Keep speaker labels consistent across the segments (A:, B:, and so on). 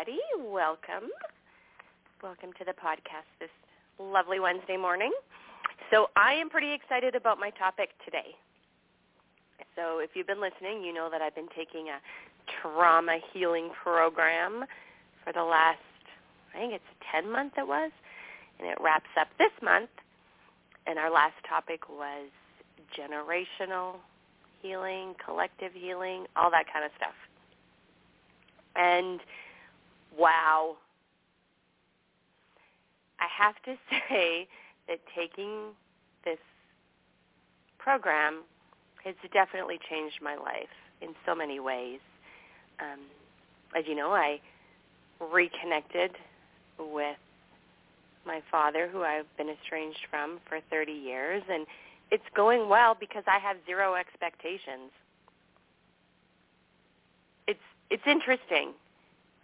A: Everybody. Welcome. Welcome to the podcast this lovely Wednesday morning. So I am pretty excited about my topic today. So if you've been listening, you know that I've been taking a trauma healing program for the last, I think it's 10 months it was, and it wraps up this month. And our last topic was generational healing, collective healing, all that kind of stuff. And wow, I have to say that taking this program has definitely changed my life in so many ways. Um, as you know, I reconnected with my father, who I've been estranged from for 30 years, and it's going well because I have zero expectations. It's it's interesting,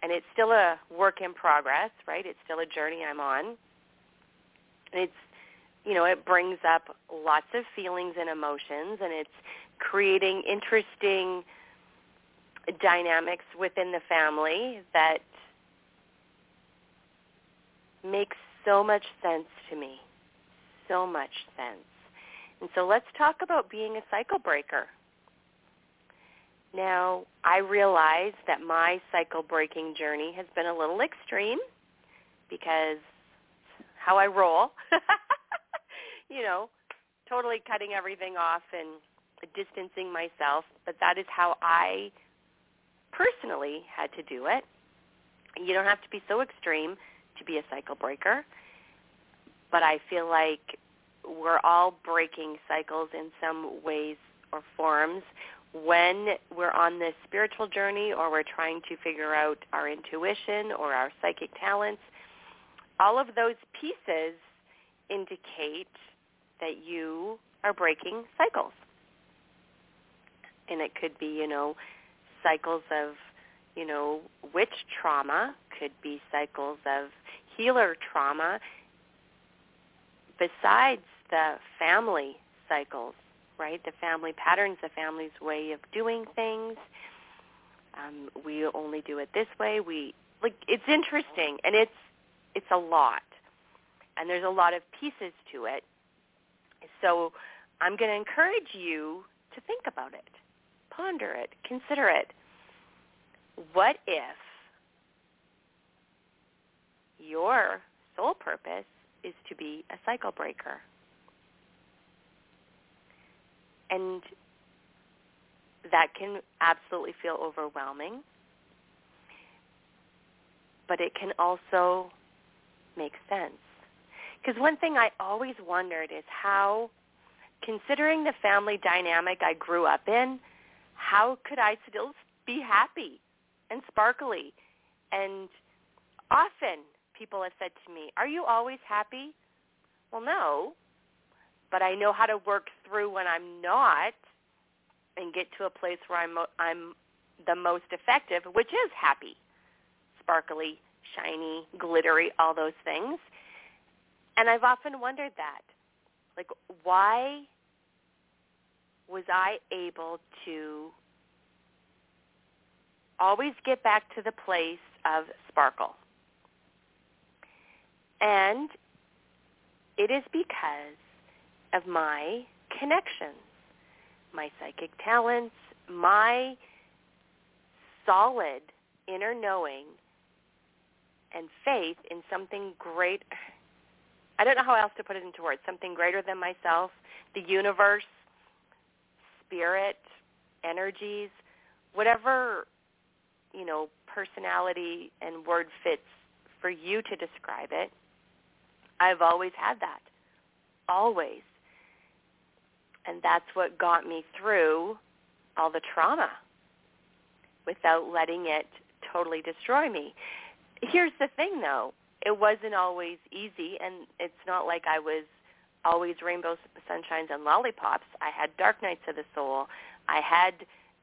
A: and it's still a work in progress, right? It's still a journey I'm on. It's you know, it brings up lots of feelings and emotions and it's creating interesting dynamics within the family that makes so much sense to me. So much sense. And so let's talk about being a cycle breaker. Now, I realize that my cycle breaking journey has been a little extreme because how I roll. you know, totally cutting everything off and distancing myself, but that is how I personally had to do it. You don't have to be so extreme to be a cycle breaker, but I feel like we're all breaking cycles in some ways or forms when we're on this spiritual journey or we're trying to figure out our intuition or our psychic talents. All of those pieces indicate that you are breaking cycles. And it could be, you know, cycles of, you know, witch trauma, could be cycles of healer trauma, besides the family cycles, right? The family patterns, the family's way of doing things. Um, we only do it this way. We like it's interesting and it's it's a lot. And there's a lot of pieces to it so I'm going to encourage you to think about it, ponder it, consider it. What if your soul purpose is to be a cycle breaker? And that can absolutely feel overwhelming, but it can also make sense. Because one thing I always wondered is how, considering the family dynamic I grew up in, how could I still be happy and sparkly? And often people have said to me, are you always happy? Well, no, but I know how to work through when I'm not and get to a place where I'm, I'm the most effective, which is happy, sparkly, shiny, glittery, all those things. And I've often wondered that. Like, why was I able to always get back to the place of sparkle? And it is because of my connections, my psychic talents, my solid inner knowing and faith in something great I don't know how else to put it into words. Something greater than myself, the universe, spirit, energies, whatever, you know, personality and word fits for you to describe it. I've always had that. Always. And that's what got me through all the trauma without letting it totally destroy me. Here's the thing though, it wasn't always easy and it's not like I was always rainbows, sunshines and lollipops. I had dark nights of the soul. I had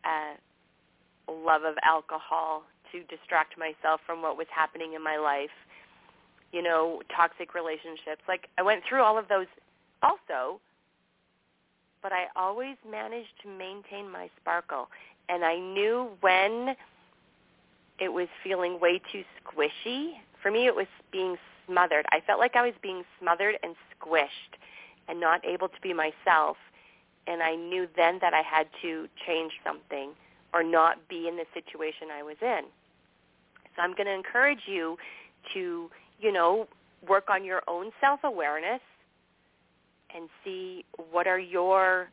A: uh, love of alcohol to distract myself from what was happening in my life. You know, toxic relationships. Like I went through all of those also, but I always managed to maintain my sparkle. And I knew when it was feeling way too squishy. For me, it was being smothered. I felt like I was being smothered and squished and not able to be myself. And I knew then that I had to change something or not be in the situation I was in. So I'm going to encourage you to, you know, work on your own self-awareness and see what are your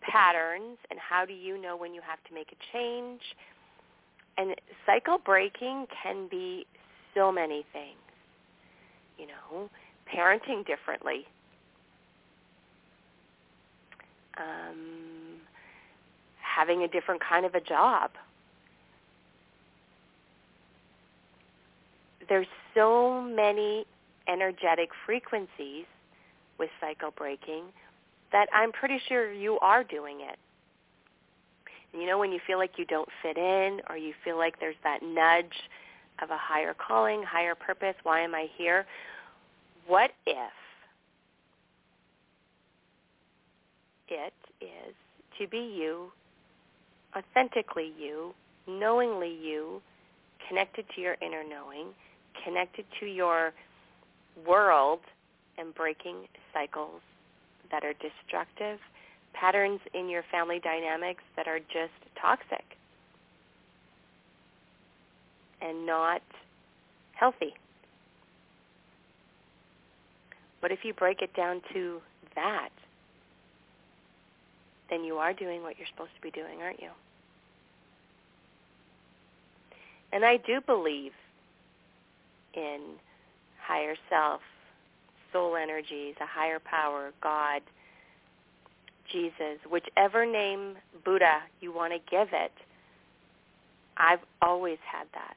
A: patterns and how do you know when you have to make a change. And cycle breaking can be so many things. You know, parenting differently. Um, having a different kind of a job. There's so many energetic frequencies with cycle breaking that I'm pretty sure you are doing it. You know when you feel like you don't fit in or you feel like there's that nudge of a higher calling, higher purpose, why am I here? What if it is to be you, authentically you, knowingly you, connected to your inner knowing, connected to your world and breaking cycles that are destructive, patterns in your family dynamics that are just toxic and not healthy. What if you break it down to that? Then you are doing what you're supposed to be doing, aren't you? And I do believe in higher self, soul energies, a higher power, God, Jesus, whichever name Buddha you want to give it, I've always had that.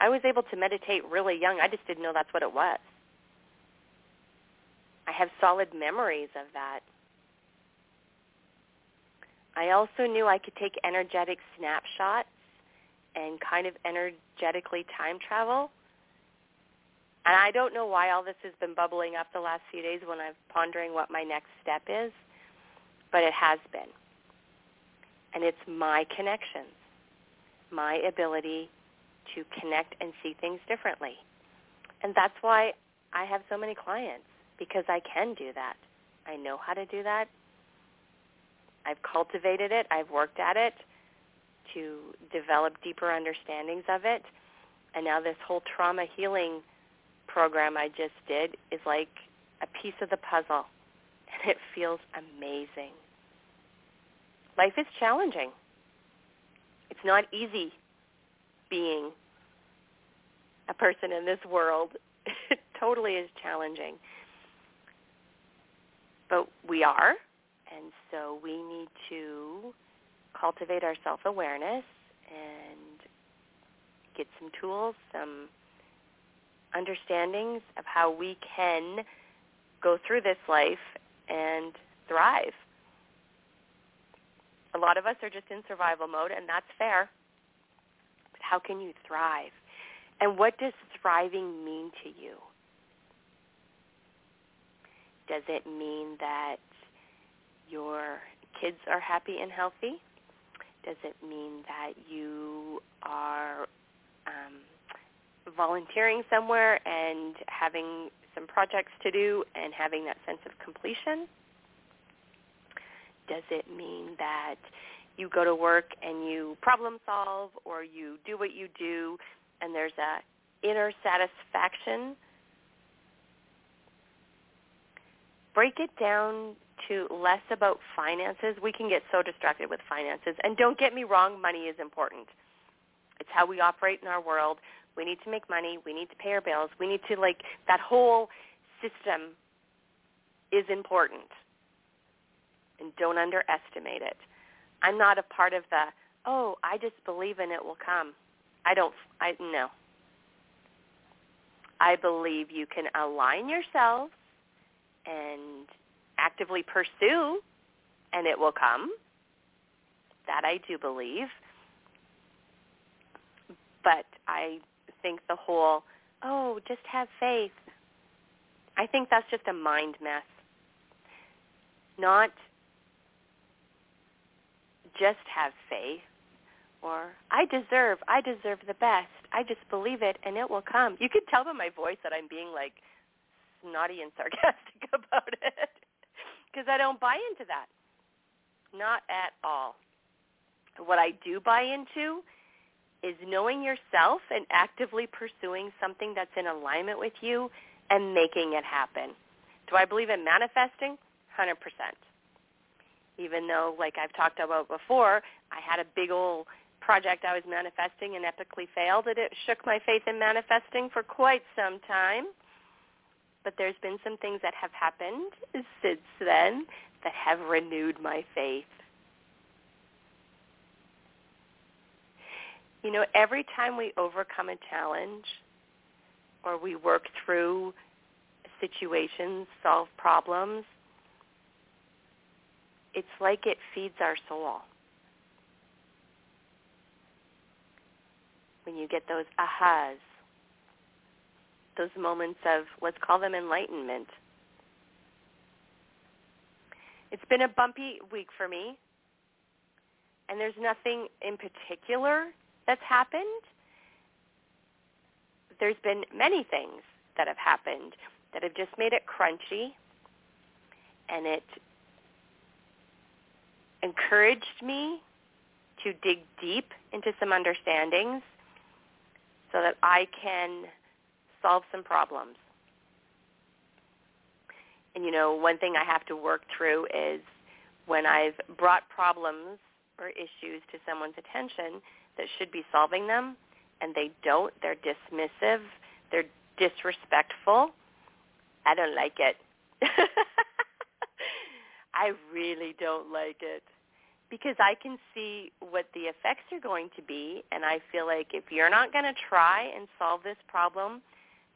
A: I was able to meditate really young. I just didn't know that's what it was. I have solid memories of that. I also knew I could take energetic snapshots and kind of energetically time travel and I don't know why all this has been bubbling up the last few days when I'm pondering what my next step is, but it has been. And it's my connections, my ability to connect and see things differently. And that's why I have so many clients, because I can do that. I know how to do that. I've cultivated it. I've worked at it to develop deeper understandings of it. And now this whole trauma healing program I just did is like a piece of the puzzle, and it feels amazing. Life is challenging. It's not easy being a person in this world. It totally is challenging. But we are, and so we need to cultivate our self-awareness and get some tools, some understandings of how we can go through this life and thrive. A lot of us are just in survival mode, and that's fair. But how can you thrive? And what does thriving mean to you? Does it mean that your kids are happy and healthy? Does it mean that you are um, volunteering somewhere and having some projects to do and having that sense of completion? Does it mean that you go to work and you problem solve or you do what you do and there's a inner satisfaction? Break it down to less about finances. We can get so distracted with finances. And don't get me wrong, money is important. It's how we operate in our world. We need to make money. We need to pay our bills. We need to like that whole system is important. And don't underestimate it. I'm not a part of the oh, I just believe in it will come. I don't, I, no. I believe you can align yourself and actively pursue and it will come. That I do believe. But I think the whole, oh, just have faith. I think that's just a mind mess. Not just have faith or I deserve, I deserve the best. I just believe it and it will come. You could tell by my voice that I'm being like snotty and sarcastic about it because I don't buy into that. Not at all. What I do buy into is knowing yourself and actively pursuing something that's in alignment with you and making it happen. Do I believe in manifesting? 100%. Even though, like I've talked about before, I had a big old project I was manifesting and epically failed, and it shook my faith in manifesting for quite some time. But there's been some things that have happened since then that have renewed my faith. You know, every time we overcome a challenge or we work through situations, solve problems, it's like it feeds our soul. When you get those ahas, those moments of, let's call them enlightenment. It's been a bumpy week for me, and there's nothing in particular that's happened. There's been many things that have happened that have just made it crunchy, and it encouraged me to dig deep into some understandings so that I can solve some problems. And you know, one thing I have to work through is when I've brought problems or issues to someone's attention that should be solving them and they don't, they're dismissive, they're disrespectful. I don't like it. I really don't like it because I can see what the effects are going to be and I feel like if you're not going to try and solve this problem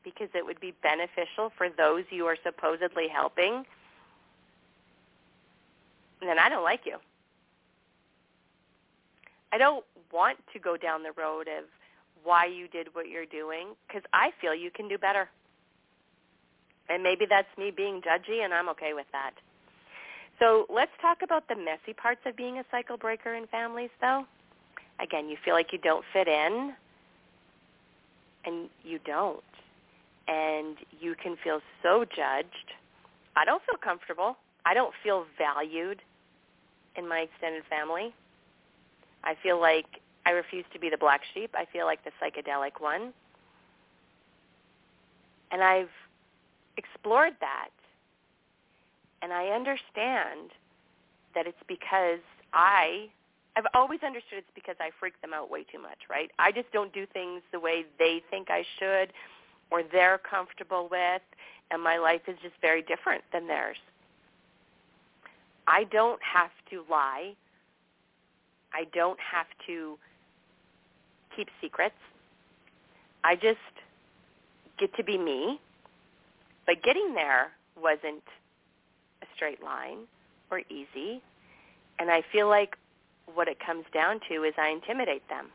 A: because it would be beneficial for those you are supposedly helping, then I don't like you. I don't want to go down the road of why you did what you're doing because I feel you can do better. And maybe that's me being judgy and I'm okay with that. So let's talk about the messy parts of being a cycle breaker in families though. Again, you feel like you don't fit in and you don't. And you can feel so judged. I don't feel comfortable. I don't feel valued in my extended family. I feel like I refuse to be the black sheep. I feel like the psychedelic one. And I've explored that. And I understand that it's because I I've always understood it's because I freak them out way too much, right? I just don't do things the way they think I should or they're comfortable with and my life is just very different than theirs. I don't have to lie. I don't have to keep secrets. I just get to be me. But getting there wasn't a straight line or easy. And I feel like what it comes down to is I intimidate them.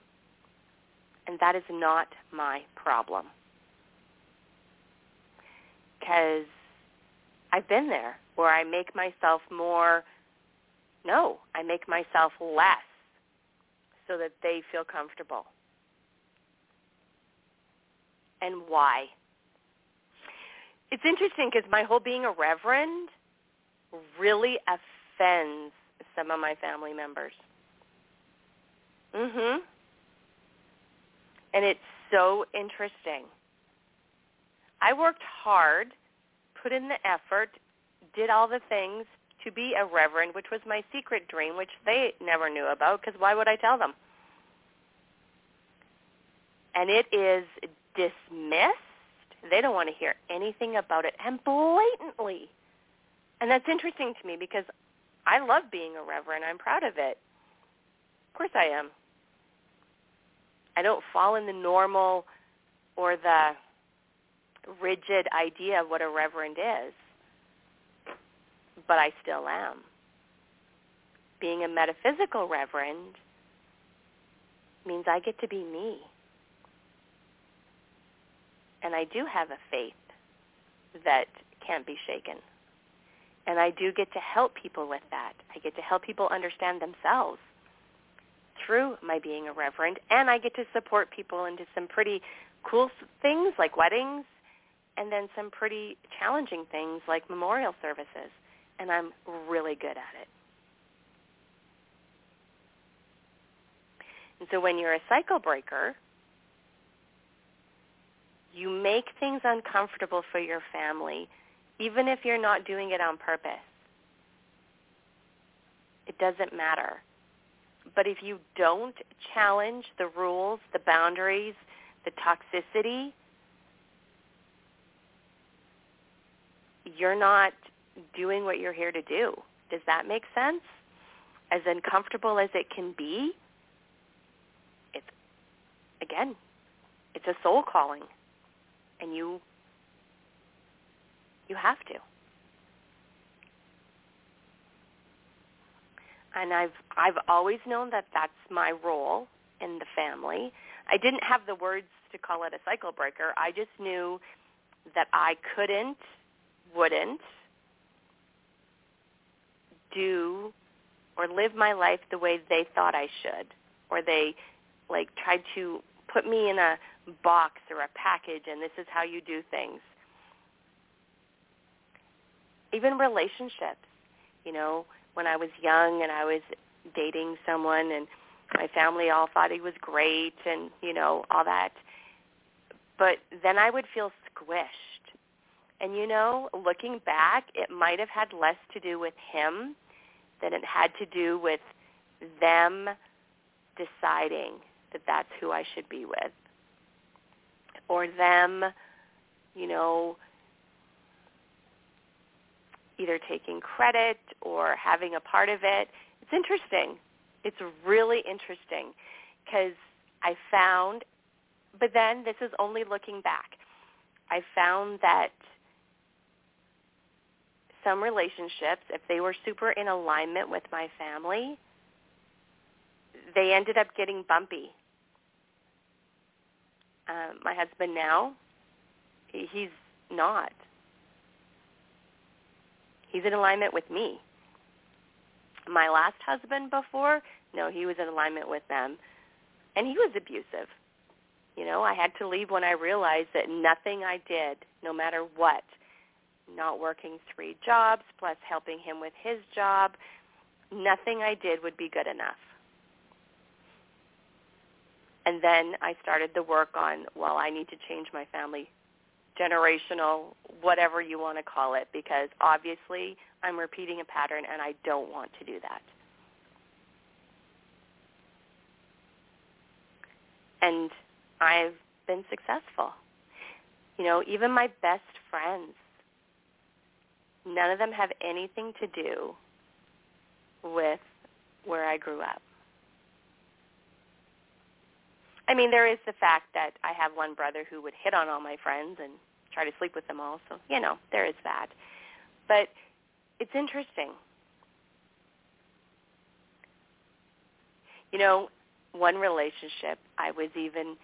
A: And that is not my problem. Because I've been there where I make myself more, no, I make myself less so that they feel comfortable. And why? It's interesting because my whole being a reverend really offends some of my family members. Mhm. And it's so interesting. I worked hard, put in the effort, did all the things to be a reverend, which was my secret dream, which they never knew about because why would I tell them? And it is dismissed. They don't want to hear anything about it, and blatantly. And that's interesting to me because I love being a reverend. I'm proud of it. Of course I am. I don't fall in the normal or the rigid idea of what a reverend is, but I still am. Being a metaphysical reverend means I get to be me. And I do have a faith that can't be shaken. And I do get to help people with that. I get to help people understand themselves through my being a reverend. And I get to support people into some pretty cool things like weddings and then some pretty challenging things like memorial services. And I'm really good at it. And so when you're a cycle breaker, you make things uncomfortable for your family, even if you're not doing it on purpose. It doesn't matter. But if you don't challenge the rules, the boundaries, the toxicity, you're not doing what you're here to do. Does that make sense? As uncomfortable as it can be, it's, again, it's a soul calling and you you have to. And I've I've always known that that's my role in the family. I didn't have the words to call it a cycle breaker. I just knew that I couldn't, wouldn't do or live my life the way they thought I should or they like tried to put me in a box or a package and this is how you do things. Even relationships, you know, when I was young and I was dating someone and my family all thought he was great and, you know, all that. But then I would feel squished. And you know, looking back, it might have had less to do with him than it had to do with them deciding that that's who I should be with or them, you know, either taking credit or having a part of it. It's interesting. It's really interesting because I found, but then this is only looking back. I found that some relationships, if they were super in alignment with my family, they ended up getting bumpy um, my husband now, he's not. He's in alignment with me. My last husband before, no, he was in alignment with them. And he was abusive. You know, I had to leave when I realized that nothing I did, no matter what, not working three jobs plus helping him with his job, nothing I did would be good enough and then I started the work on, well, I need to change my family generational, whatever you want to call it, because obviously I'm repeating a pattern and I don't want to do that. And I've been successful. You know, even my best friends, none of them have anything to do with where I grew up. I mean, there is the fact that I have one brother who would hit on all my friends and try to sleep with them all. So, you know, there is that. But it's interesting. You know, one relationship I was even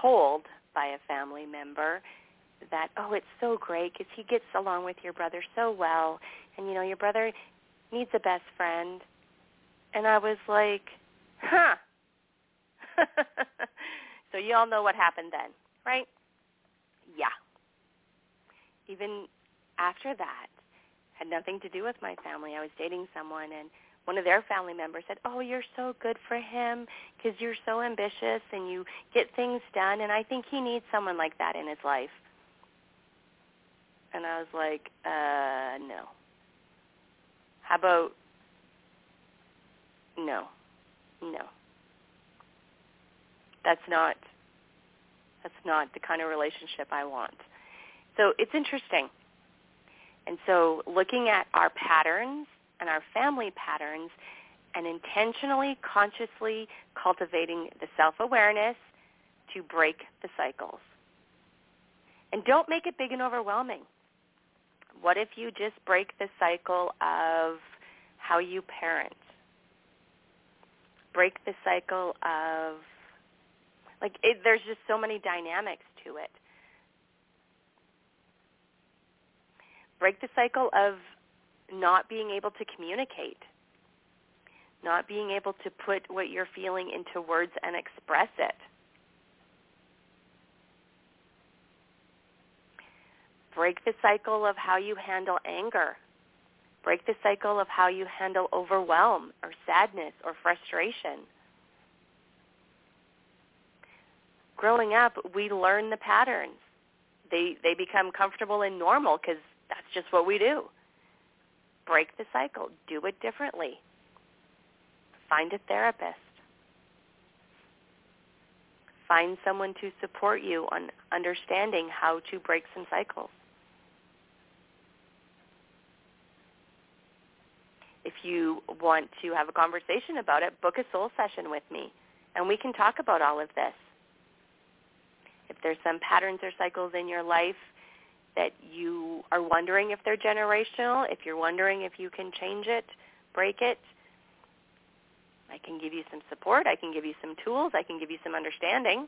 A: told by a family member that, oh, it's so great because he gets along with your brother so well. And, you know, your brother needs a best friend. And I was like, huh, so you all know what happened then, right? Yeah. Even after that, had nothing to do with my family. I was dating someone and one of their family members said, "Oh, you're so good for him because you're so ambitious and you get things done and I think he needs someone like that in his life." And I was like, "Uh, no. How about no. No that's not that's not the kind of relationship I want. So it's interesting. And so looking at our patterns and our family patterns and intentionally, consciously cultivating the self-awareness to break the cycles. And don't make it big and overwhelming. What if you just break the cycle of how you parent? Break the cycle of, like, it, there's just so many dynamics to it. Break the cycle of not being able to communicate, not being able to put what you're feeling into words and express it. Break the cycle of how you handle anger. Break the cycle of how you handle overwhelm or sadness or frustration. Growing up, we learn the patterns. They they become comfortable and normal because that's just what we do. Break the cycle. Do it differently. Find a therapist. Find someone to support you on understanding how to break some cycles. if you want to have a conversation about it, book a soul session with me, and we can talk about all of this. If there's some patterns or cycles in your life that you are wondering if they're generational, if you're wondering if you can change it, break it, I can give you some support. I can give you some tools. I can give you some understanding.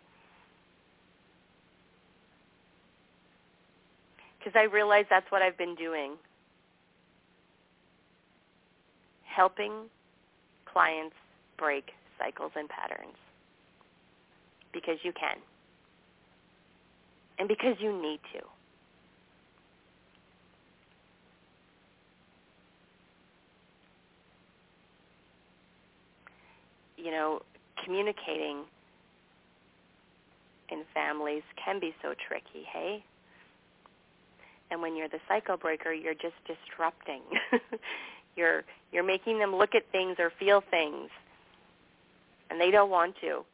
A: Because I realize that's what I've been doing helping clients break cycles and patterns because you can and because you need to. You know, communicating in families can be so tricky, hey? And when you're the cycle breaker, you're just disrupting. You're you're making them look at things or feel things, and they don't want to.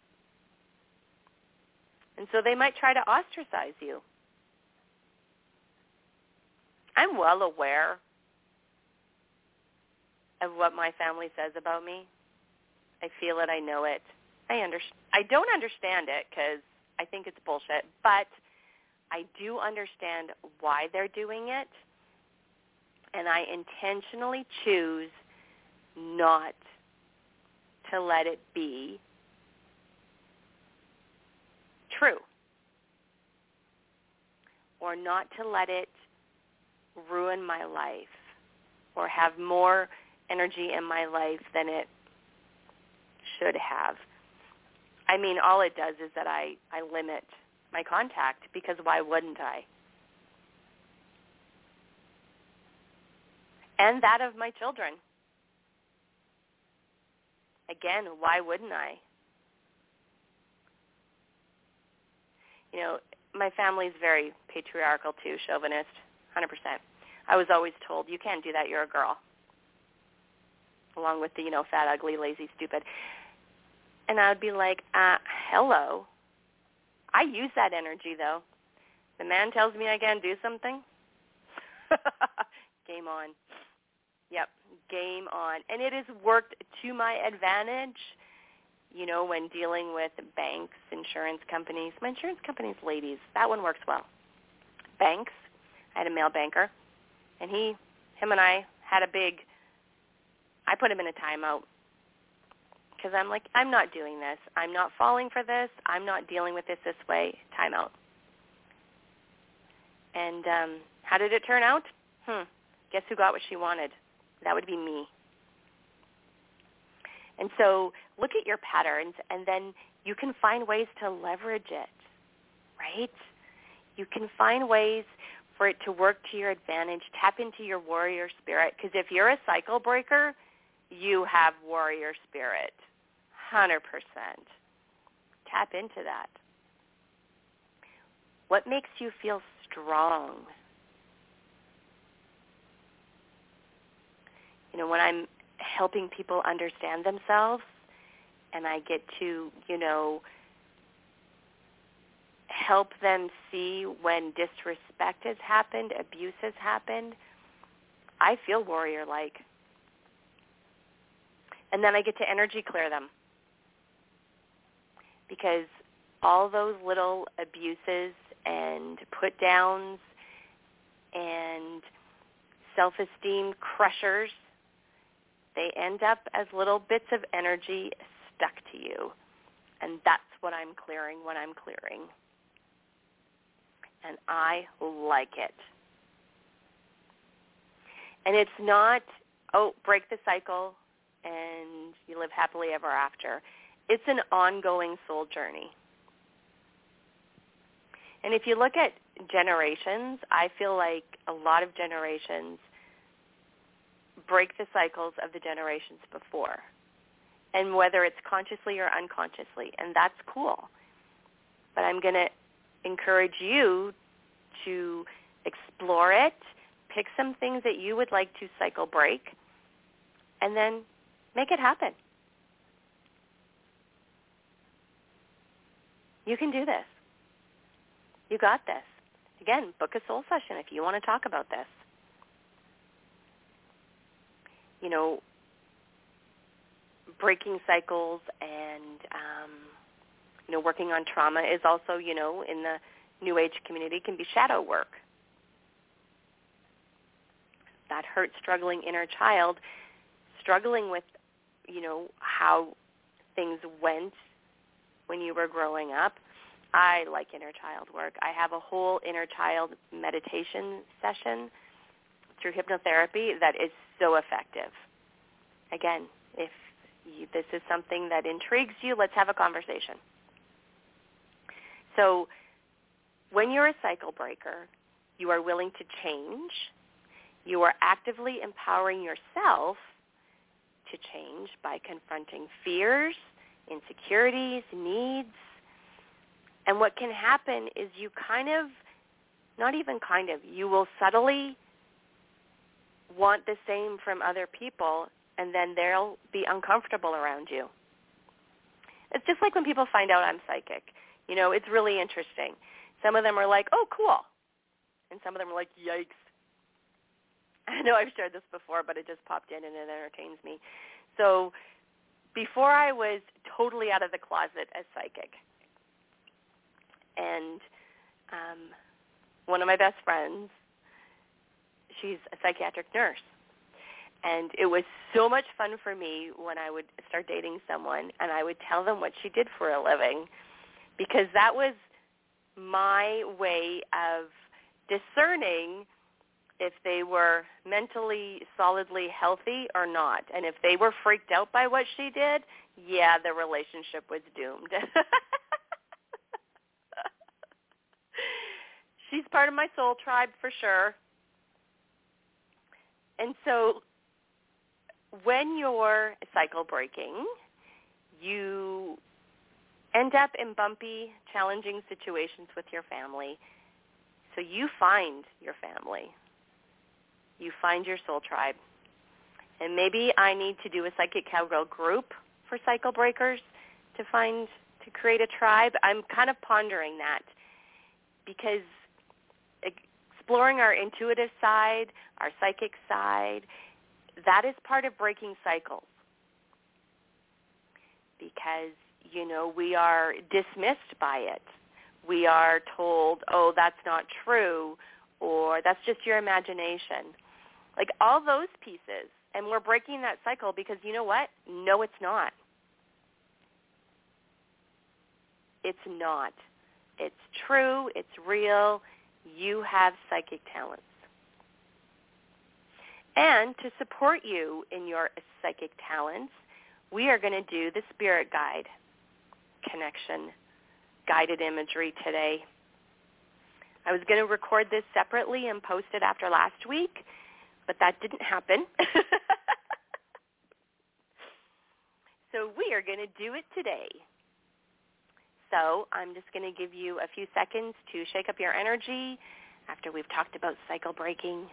A: And so they might try to ostracize you. I'm well aware of what my family says about me. I feel it. I know it. I under, I don't understand it because I think it's bullshit, but I do understand why they're doing it and I intentionally choose not to let it be true or not to let it ruin my life or have more energy in my life than it should have. I mean, all it does is that I, I limit my contact because why wouldn't I? And that of my children. Again, why wouldn't I? You know, my family's very patriarchal too, chauvinist, 100%. I was always told, you can't do that, you're a girl. Along with the, you know, fat, ugly, lazy, stupid. And I would be like, uh, hello. I use that energy though. The man tells me I can't do something. Game on. Yep, game on. And it has worked to my advantage, you know, when dealing with banks, insurance companies. My insurance companies, ladies, that one works well. Banks, I had a male banker, and he, him and I had a big, I put him in a timeout because I'm like, I'm not doing this. I'm not falling for this. I'm not dealing with this this way. Timeout. And um, how did it turn out? Hmm. Guess who got what she wanted? That would be me. And so look at your patterns and then you can find ways to leverage it, right? You can find ways for it to work to your advantage. Tap into your warrior spirit because if you're a cycle breaker, you have warrior spirit, 100%. Tap into that. What makes you feel strong? You know, when I'm helping people understand themselves and I get to, you know, help them see when disrespect has happened, abuse has happened, I feel warrior-like. And then I get to energy clear them. Because all those little abuses and put downs and self-esteem crushers, they end up as little bits of energy stuck to you. And that's what I'm clearing when I'm clearing. And I like it. And it's not, oh, break the cycle and you live happily ever after. It's an ongoing soul journey. And if you look at generations, I feel like a lot of generations break the cycles of the generations before. And whether it's consciously or unconsciously, and that's cool. But I'm going to encourage you to explore it, pick some things that you would like to cycle break, and then make it happen. You can do this. You got this. Again, book a soul session if you want to talk about this. You know, breaking cycles and um, you know working on trauma is also you know in the New Age community can be shadow work. That hurt, struggling inner child, struggling with you know how things went when you were growing up I like inner child work. I have a whole inner child meditation session through hypnotherapy that is so effective. Again, if you, this is something that intrigues you, let's have a conversation. So when you're a cycle breaker, you are willing to change. You are actively empowering yourself to change by confronting fears, insecurities, needs, and what can happen is you kind of, not even kind of, you will subtly want the same from other people and then they'll be uncomfortable around you. It's just like when people find out I'm psychic. You know, it's really interesting. Some of them are like, oh, cool. And some of them are like, yikes. I know I've shared this before, but it just popped in and it entertains me. So before I was totally out of the closet as psychic, and um, one of my best friends, she's a psychiatric nurse. And it was so much fun for me when I would start dating someone and I would tell them what she did for a living because that was my way of discerning if they were mentally solidly healthy or not. And if they were freaked out by what she did, yeah, the relationship was doomed. she's part of my soul tribe for sure. And so when you're cycle breaking, you end up in bumpy, challenging situations with your family. So you find your family. You find your soul tribe. And maybe I need to do a psychic cowgirl group for cycle breakers to find to create a tribe. I'm kind of pondering that because exploring our intuitive side, our psychic side, that is part of breaking cycles. Because, you know, we are dismissed by it. We are told, oh, that's not true, or that's just your imagination. Like all those pieces. And we're breaking that cycle because you know what? No, it's not. It's not. It's true. It's real you have psychic talents. And to support you in your psychic talents, we are going to do the spirit guide connection guided imagery today. I was going to record this separately and post it after last week, but that didn't happen. so we are going to do it today. So I'm just going to give you a few seconds to shake up your energy after we've talked about cycle breaking.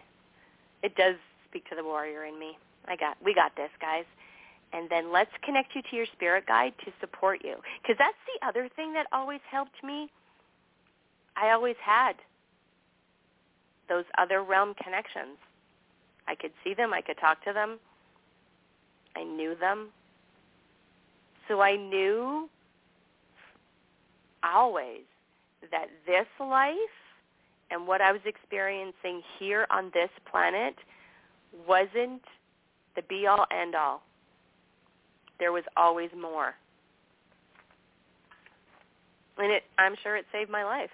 A: It does speak to the warrior in me. I got, we got this, guys. And then let's connect you to your spirit guide to support you. Because that's the other thing that always helped me. I always had those other realm connections. I could see them. I could talk to them. I knew them. So I knew always that this life and what I was experiencing here on this planet wasn't the be all end all. There was always more. And it I'm sure it saved my life.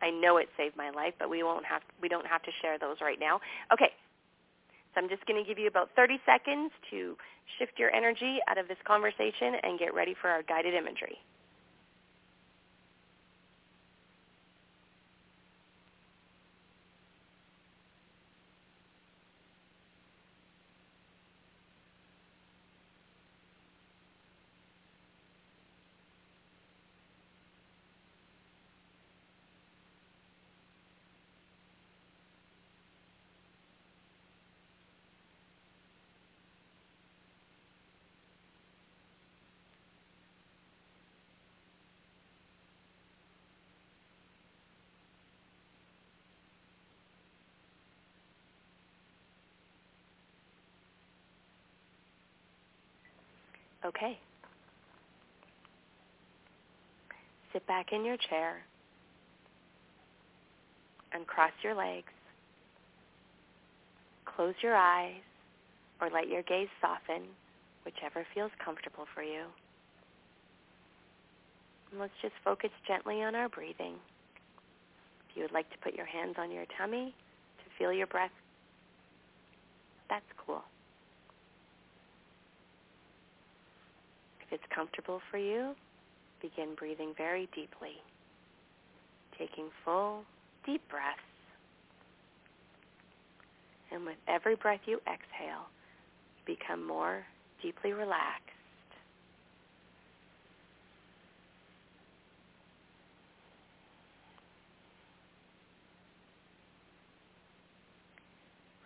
A: I know it saved my life, but we won't have we don't have to share those right now. Okay. So I'm just going to give you about 30 seconds to shift your energy out of this conversation and get ready for our guided imagery. Okay. Sit back in your chair and cross your legs. Close your eyes or let your gaze soften, whichever feels comfortable for you. And let's just focus gently on our breathing. If you would like to put your hands on your tummy to feel your breath, that's cool. It's comfortable for you, begin breathing very deeply, taking full, deep breaths. And with every breath you exhale, become more deeply relaxed.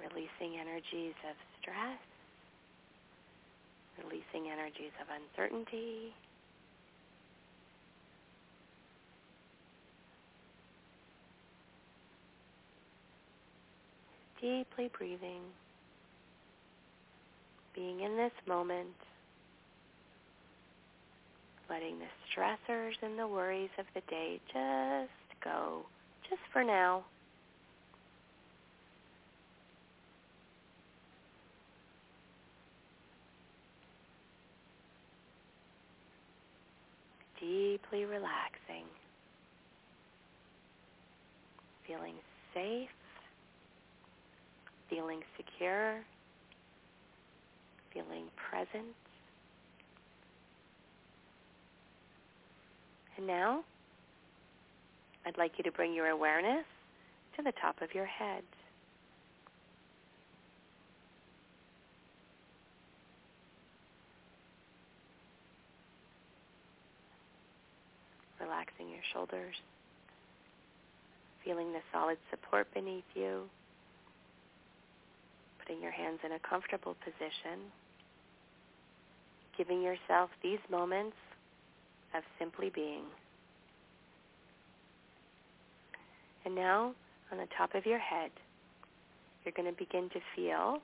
A: Releasing energies of stress releasing energies of uncertainty. Deeply breathing, being in this moment, letting the stressors and the worries of the day just go, just for now. Deeply relaxing, feeling safe, feeling secure, feeling present. And now, I'd like you to bring your awareness to the top of your head. Relaxing your shoulders, feeling the solid support beneath you, putting your hands in a comfortable position, giving yourself these moments of simply being. And now, on the top of your head, you're going to begin to feel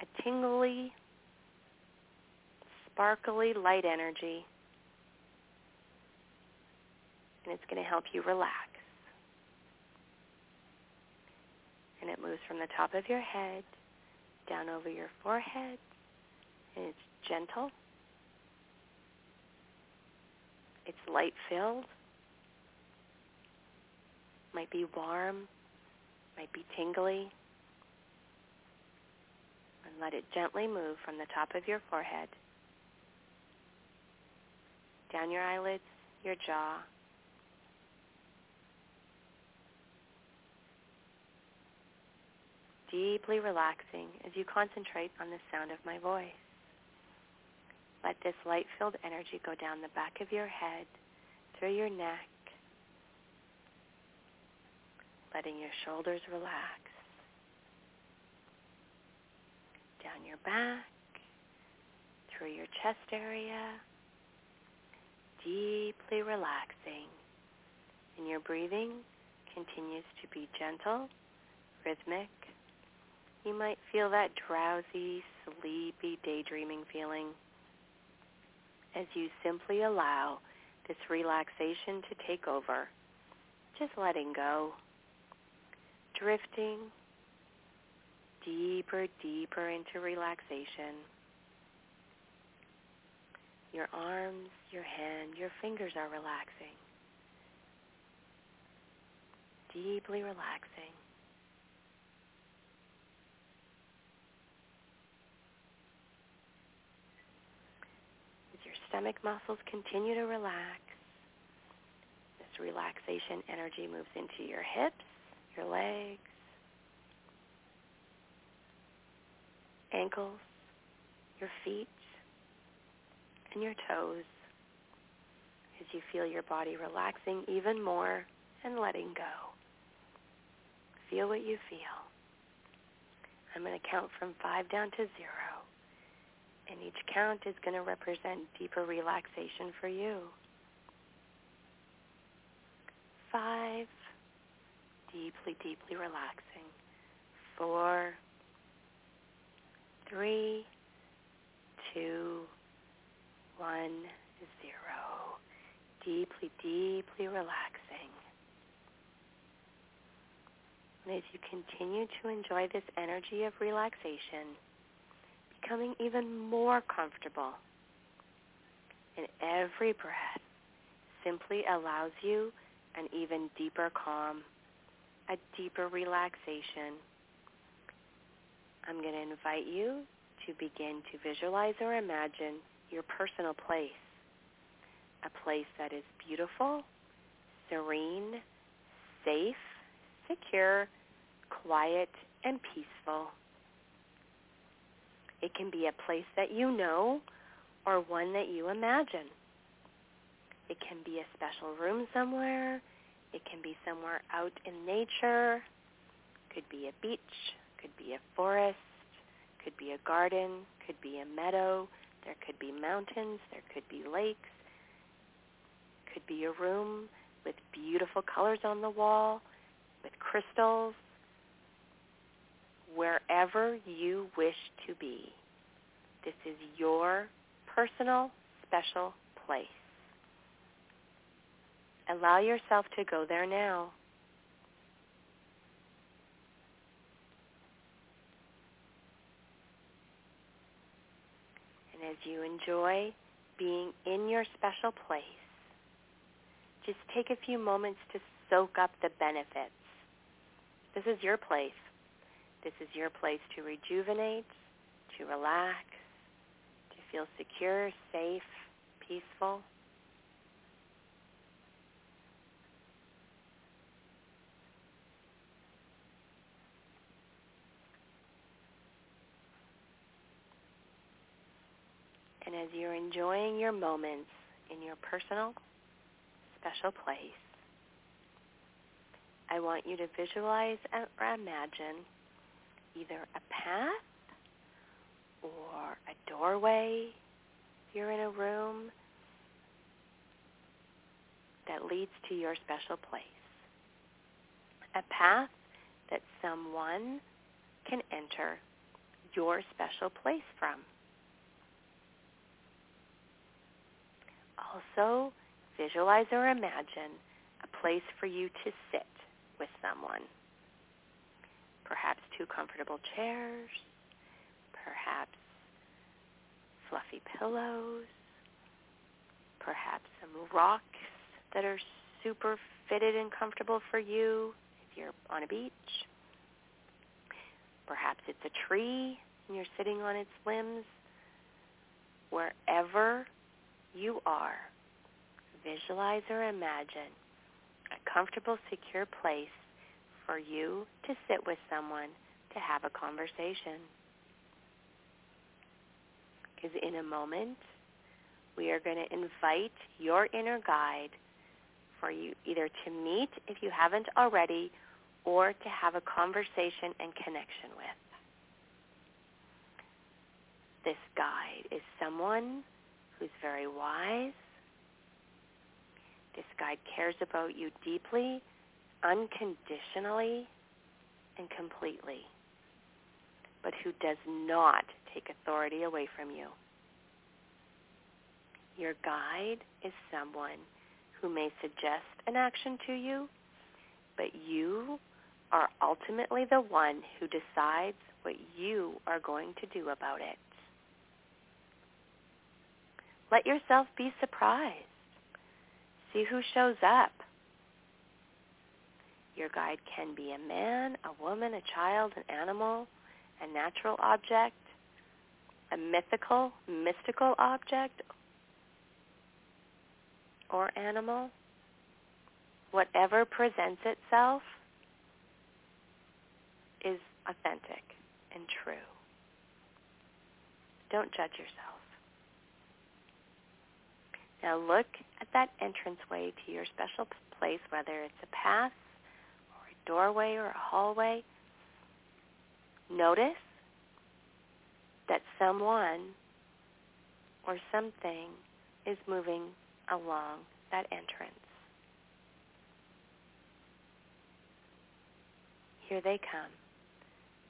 A: a tingly, sparkly light energy and it's going to help you relax. And it moves from the top of your head down over your forehead, and it's gentle. It's light-filled. Might be warm, might be tingly. And let it gently move from the top of your forehead down your eyelids, your jaw, deeply relaxing as you concentrate on the sound of my voice. Let this light-filled energy go down the back of your head, through your neck, letting your shoulders relax, down your back, through your chest area, deeply relaxing. And your breathing continues to be gentle, rhythmic, you might feel that drowsy, sleepy, daydreaming feeling as you simply allow this relaxation to take over, just letting go, drifting deeper, deeper into relaxation. Your arms, your hand, your fingers are relaxing. Deeply relaxing. As your stomach muscles continue to relax, this relaxation energy moves into your hips, your legs, ankles, your feet, and your toes as you feel your body relaxing even more and letting go. Feel what you feel. I'm going to count from five down to zero. And each count is going to represent deeper relaxation for you. Five, deeply, deeply relaxing. Four, three, two, one, zero. Deeply, deeply relaxing. And as you continue to enjoy this energy of relaxation, becoming even more comfortable, and every breath simply allows you an even deeper calm, a deeper relaxation. I'm going to invite you to begin to visualize or imagine your personal place, a place that is beautiful, serene, safe, secure, quiet, and peaceful. It can be a place that you know or one that you imagine. It can be a special room somewhere. It can be somewhere out in nature. Could be a beach. Could be a forest. Could be a garden. Could be a meadow. There could be mountains. There could be lakes. Could be a room with beautiful colors on the wall, with crystals. Wherever you wish to be, this is your personal, special place. Allow yourself to go there now. And as you enjoy being in your special place, just take a few moments to soak up the benefits. This is your place. This is your place to rejuvenate, to relax, to feel secure, safe, peaceful. And as you're enjoying your moments in your personal, special place, I want you to visualize or imagine either a path or a doorway if you're in a room that leads to your special place. A path that someone can enter your special place from. Also, visualize or imagine a place for you to sit with someone. Perhaps two comfortable chairs, perhaps fluffy pillows, perhaps some rocks that are super fitted and comfortable for you if you're on a beach. Perhaps it's a tree and you're sitting on its limbs. Wherever you are, visualize or imagine a comfortable, secure place for you to sit with someone to have a conversation. Because in a moment, we are going to invite your inner guide for you either to meet if you haven't already or to have a conversation and connection with. This guide is someone who's very wise. This guide cares about you deeply, unconditionally, and completely. but who does not take authority away from you. Your guide is someone who may suggest an action to you, but you are ultimately the one who decides what you are going to do about it. Let yourself be surprised. See who shows up. Your guide can be a man, a woman, a child, an animal, a natural object, a mythical, mystical object, or animal. Whatever presents itself is authentic and true. Don't judge yourself. Now look at that entranceway to your special place, whether it's a path doorway or a hallway. Notice that someone or something is moving along that entrance. Here they come,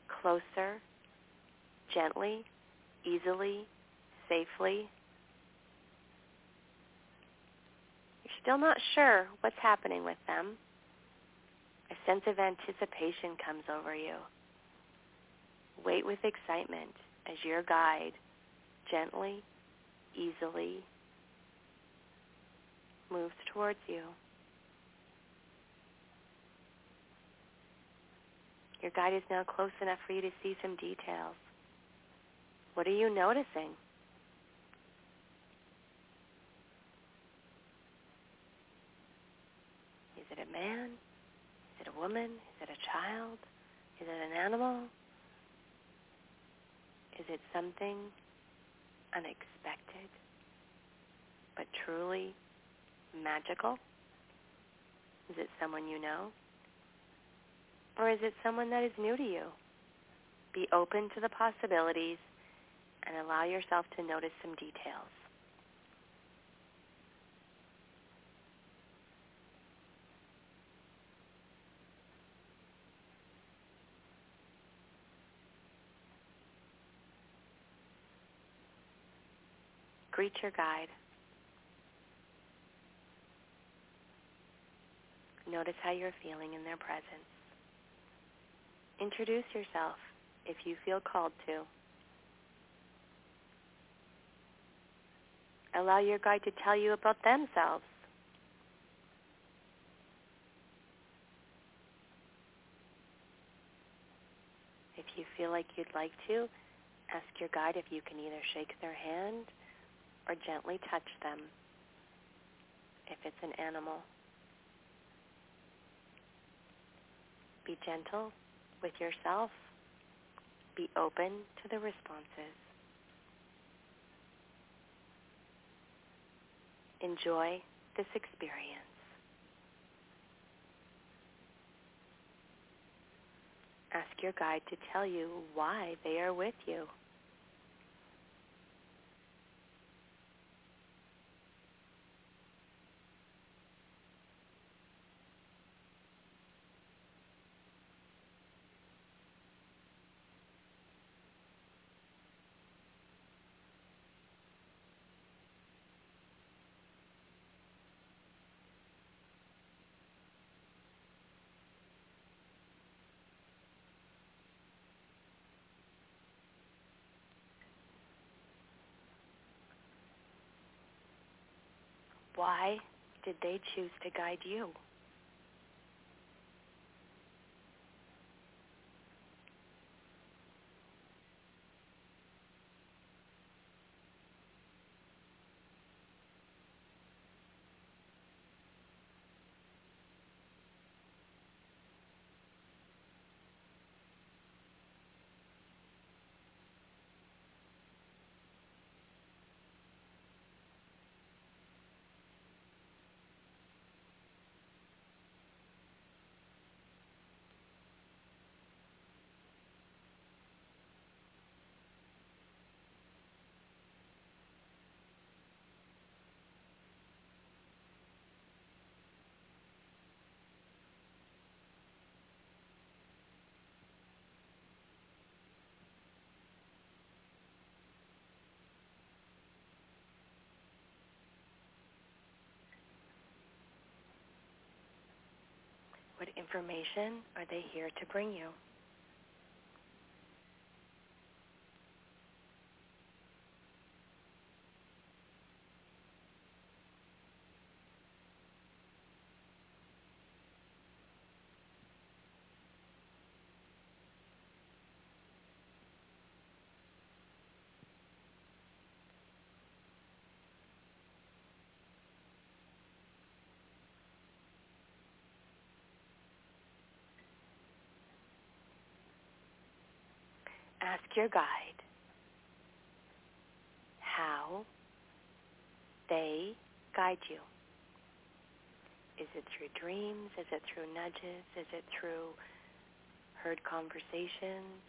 A: closer, gently, easily, safely, You're still not sure what's happening with them, a sense of anticipation comes over you. Wait with excitement as your guide gently, easily moves towards you. Your guide is now close enough for you to see some details. What are you noticing? Is it a man? A woman? Is it a child? Is it an animal? Is it something unexpected but truly magical? Is it someone you know? Or is it someone that is new to you? Be open to the possibilities and allow yourself to notice some details. Your guide. Notice how you're feeling in their presence. Introduce yourself if you feel called to. Allow your guide to tell you about themselves. If you feel like you'd like to, ask your guide if you can either shake their hand or gently touch them if it's an animal. Be gentle with yourself. Be open to the responses. Enjoy this experience. Ask your guide to tell you why they are with you. Why did they choose to guide you? Information are they here to bring you? ask your guide how they guide you. Is it through dreams? Is it through nudges? Is it through heard conversations?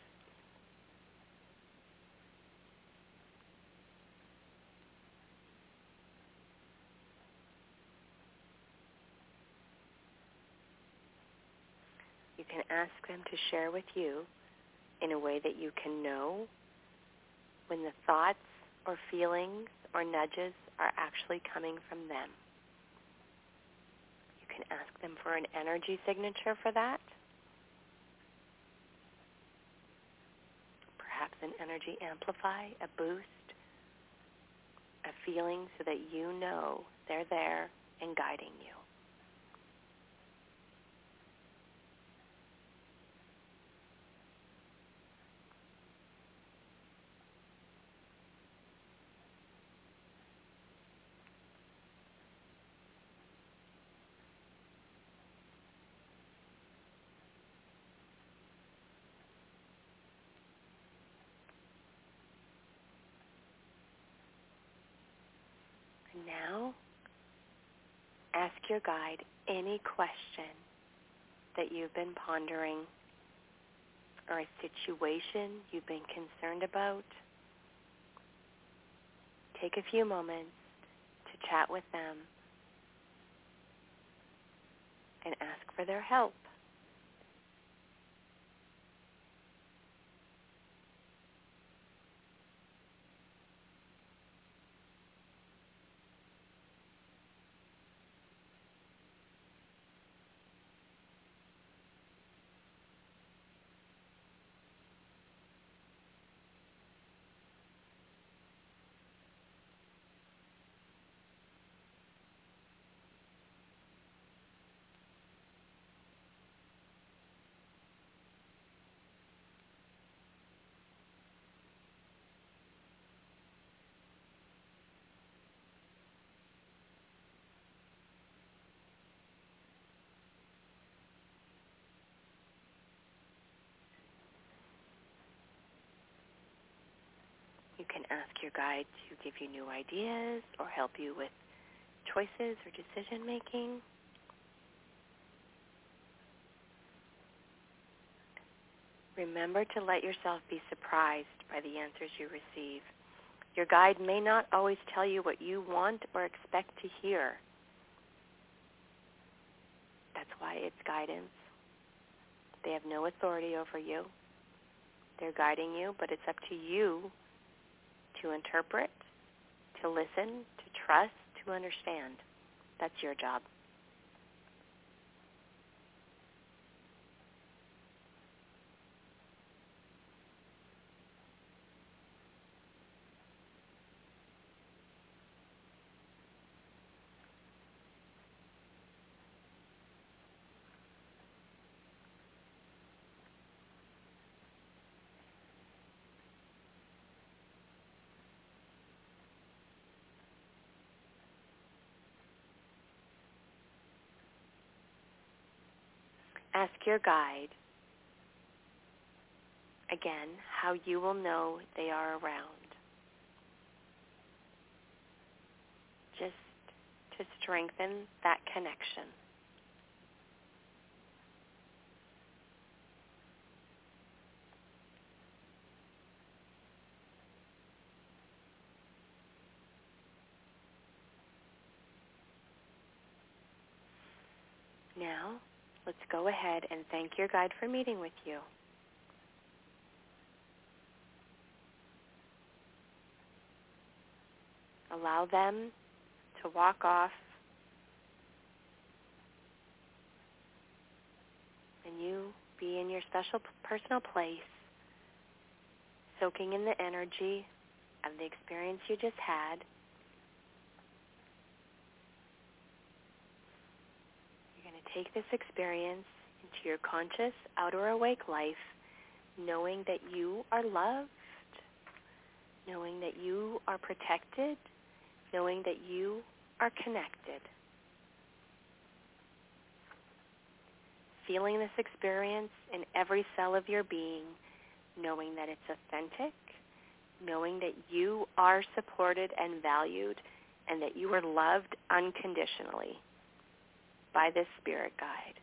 A: You can ask them to share with you in a way that you can know when the thoughts or feelings or nudges are actually coming from them. You can ask them for an energy signature for that. Perhaps an energy amplify, a boost, a feeling so that you know they're there and guiding you. Now, ask your guide any question that you've been pondering or a situation you've been concerned about. Take a few moments to chat with them and ask for their help. You can ask your guide to give you new ideas or help you with choices or decision making. Remember to let yourself be surprised by the answers you receive. Your guide may not always tell you what you want or expect to hear. That's why it's guidance. They have no authority over you. They're guiding you, but it's up to you to interpret, to listen, to trust, to understand. That's your job. Ask your guide again how you will know they are around. Just to strengthen that connection. Now, let's go ahead and thank your guide for meeting with you. Allow them to walk off and you be in your special personal place, soaking in the energy of the experience you just had. You're going to take this experience into your conscious outer awake life, knowing that you are loved, knowing that you are protected, knowing that you are connected. Feeling this experience in every cell of your being, knowing that it's authentic, knowing that you are supported and valued, and that you are loved unconditionally by this spirit guide.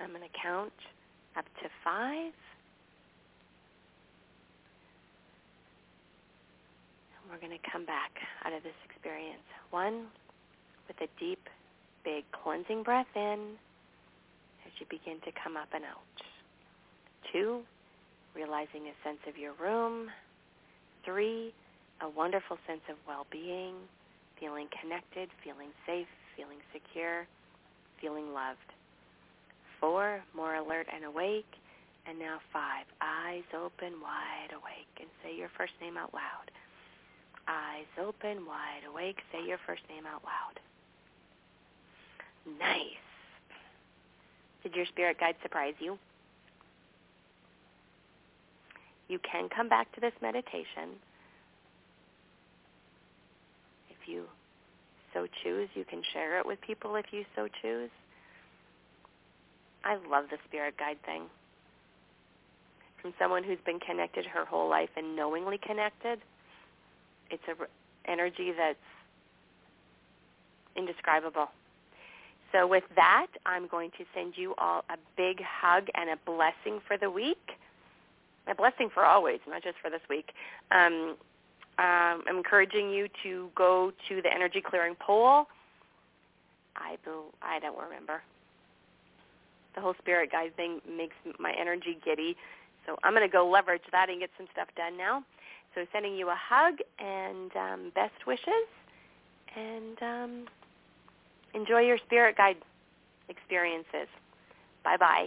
A: I'm going to count up to five. And we're going to come back out of this experience. One, with a deep, big cleansing breath in as you begin to come up and out. Two, realizing a sense of your room. Three, a wonderful sense of well-being, feeling connected, feeling safe, feeling secure, feeling loved. Four, more alert and awake. And now five, eyes open, wide awake, and say your first name out loud. Eyes open, wide awake, say your first name out loud. Nice. Did your spirit guide surprise you? You can come back to this meditation. If you so choose, you can share it with people if you so choose. I love the spirit guide thing. From someone who's been connected her whole life and knowingly connected, it's a energy that's indescribable. So with that, I'm going to send you all a big hug and a blessing for the week. A blessing for always, not just for this week. Um, um, I'm encouraging you to go to the energy clearing poll. I, I don't remember the whole spirit guide thing makes my energy giddy. So I'm going to go leverage that and get some stuff done now. So sending you a hug and um, best wishes, and um, enjoy your spirit guide experiences. Bye-bye.